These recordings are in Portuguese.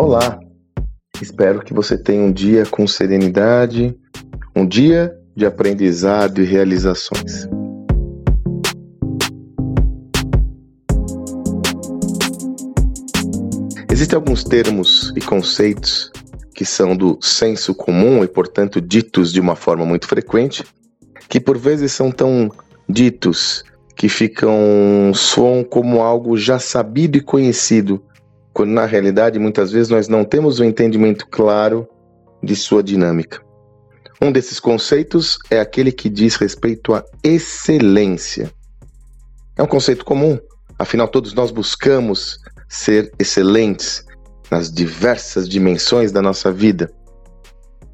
Olá! Espero que você tenha um dia com serenidade, um dia de aprendizado e realizações. Existem alguns termos e conceitos que são do senso comum e, portanto, ditos de uma forma muito frequente, que por vezes são tão ditos que ficam soam como algo já sabido e conhecido, quando na realidade muitas vezes nós não temos um entendimento claro de sua dinâmica. Um desses conceitos é aquele que diz respeito à excelência. É um conceito comum, afinal todos nós buscamos ser excelentes nas diversas dimensões da nossa vida.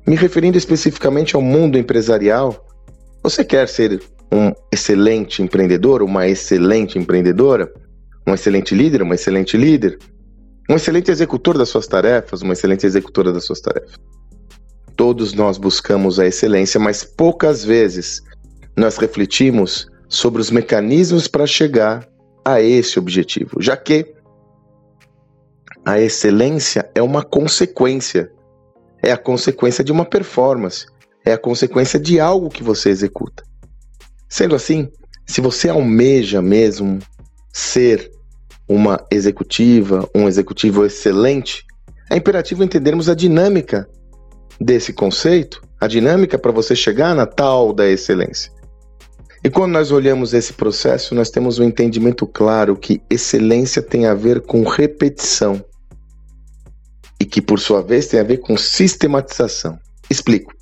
Me referindo especificamente ao mundo empresarial, você quer ser um excelente empreendedor, uma excelente empreendedora, um excelente líder, uma excelente líder, um excelente executor das suas tarefas, uma excelente executora das suas tarefas. Todos nós buscamos a excelência, mas poucas vezes nós refletimos sobre os mecanismos para chegar a esse objetivo, já que a excelência é uma consequência, é a consequência de uma performance, é a consequência de algo que você executa. Sendo assim, se você almeja mesmo ser uma executiva, um executivo excelente, é imperativo entendermos a dinâmica desse conceito, a dinâmica para você chegar na tal da excelência. E quando nós olhamos esse processo, nós temos um entendimento claro que excelência tem a ver com repetição e que, por sua vez, tem a ver com sistematização. Explico.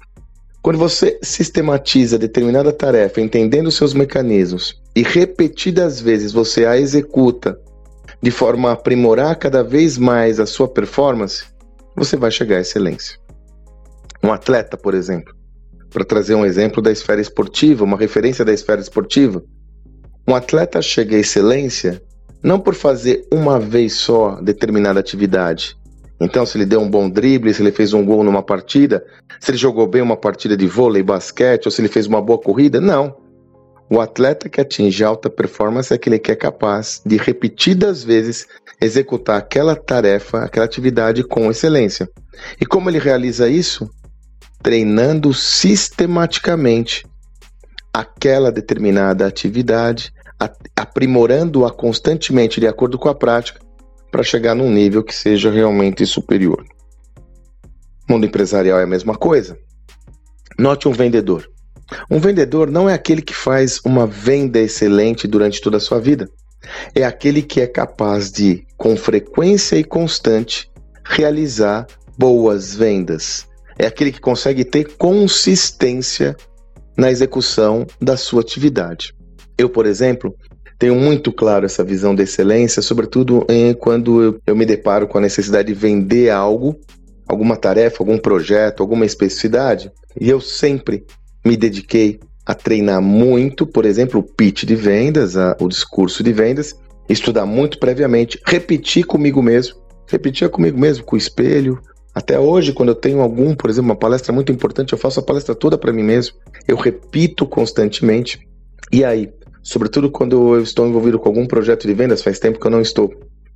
Quando você sistematiza determinada tarefa entendendo seus mecanismos e repetidas vezes você a executa de forma a aprimorar cada vez mais a sua performance, você vai chegar à excelência. Um atleta, por exemplo, para trazer um exemplo da esfera esportiva, uma referência da esfera esportiva, um atleta chega à excelência não por fazer uma vez só determinada atividade, então, se ele deu um bom drible, se ele fez um gol numa partida, se ele jogou bem uma partida de vôlei, basquete, ou se ele fez uma boa corrida, não. O atleta que atinge alta performance é aquele que é capaz de repetidas vezes executar aquela tarefa, aquela atividade com excelência. E como ele realiza isso? Treinando sistematicamente aquela determinada atividade, aprimorando-a constantemente de acordo com a prática para chegar num nível que seja realmente superior. Mundo empresarial é a mesma coisa. Note um vendedor. Um vendedor não é aquele que faz uma venda excelente durante toda a sua vida. É aquele que é capaz de, com frequência e constante, realizar boas vendas. É aquele que consegue ter consistência na execução da sua atividade. Eu, por exemplo, tenho muito claro essa visão de excelência, sobretudo em, quando eu, eu me deparo com a necessidade de vender algo, alguma tarefa, algum projeto, alguma especificidade, e eu sempre me dediquei a treinar muito, por exemplo, o pitch de vendas, a, o discurso de vendas, estudar muito previamente, repetir comigo mesmo, repetir comigo mesmo, com o espelho. Até hoje, quando eu tenho algum, por exemplo, uma palestra muito importante, eu faço a palestra toda para mim mesmo. Eu repito constantemente. E aí, sobretudo quando eu estou envolvido com algum projeto de vendas, faz tempo que eu não estou,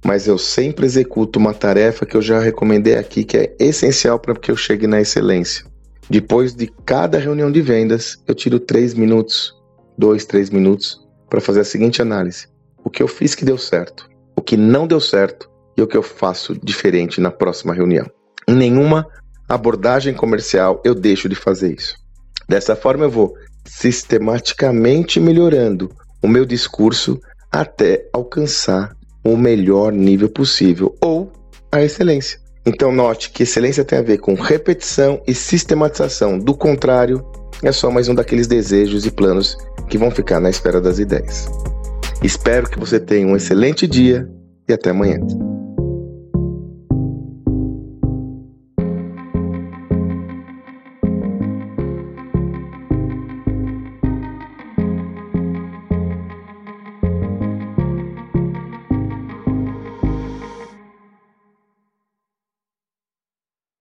mas eu sempre executo uma tarefa que eu já recomendei aqui que é essencial para que eu chegue na excelência. Depois de cada reunião de vendas, eu tiro três minutos, dois, três minutos, para fazer a seguinte análise: o que eu fiz que deu certo, o que não deu certo e o que eu faço diferente na próxima reunião. Em nenhuma abordagem comercial eu deixo de fazer isso. Dessa forma, eu vou sistematicamente melhorando o meu discurso até alcançar o melhor nível possível ou a excelência. Então note que excelência tem a ver com repetição e sistematização. Do contrário, é só mais um daqueles desejos e planos que vão ficar na esfera das ideias. Espero que você tenha um excelente dia e até amanhã.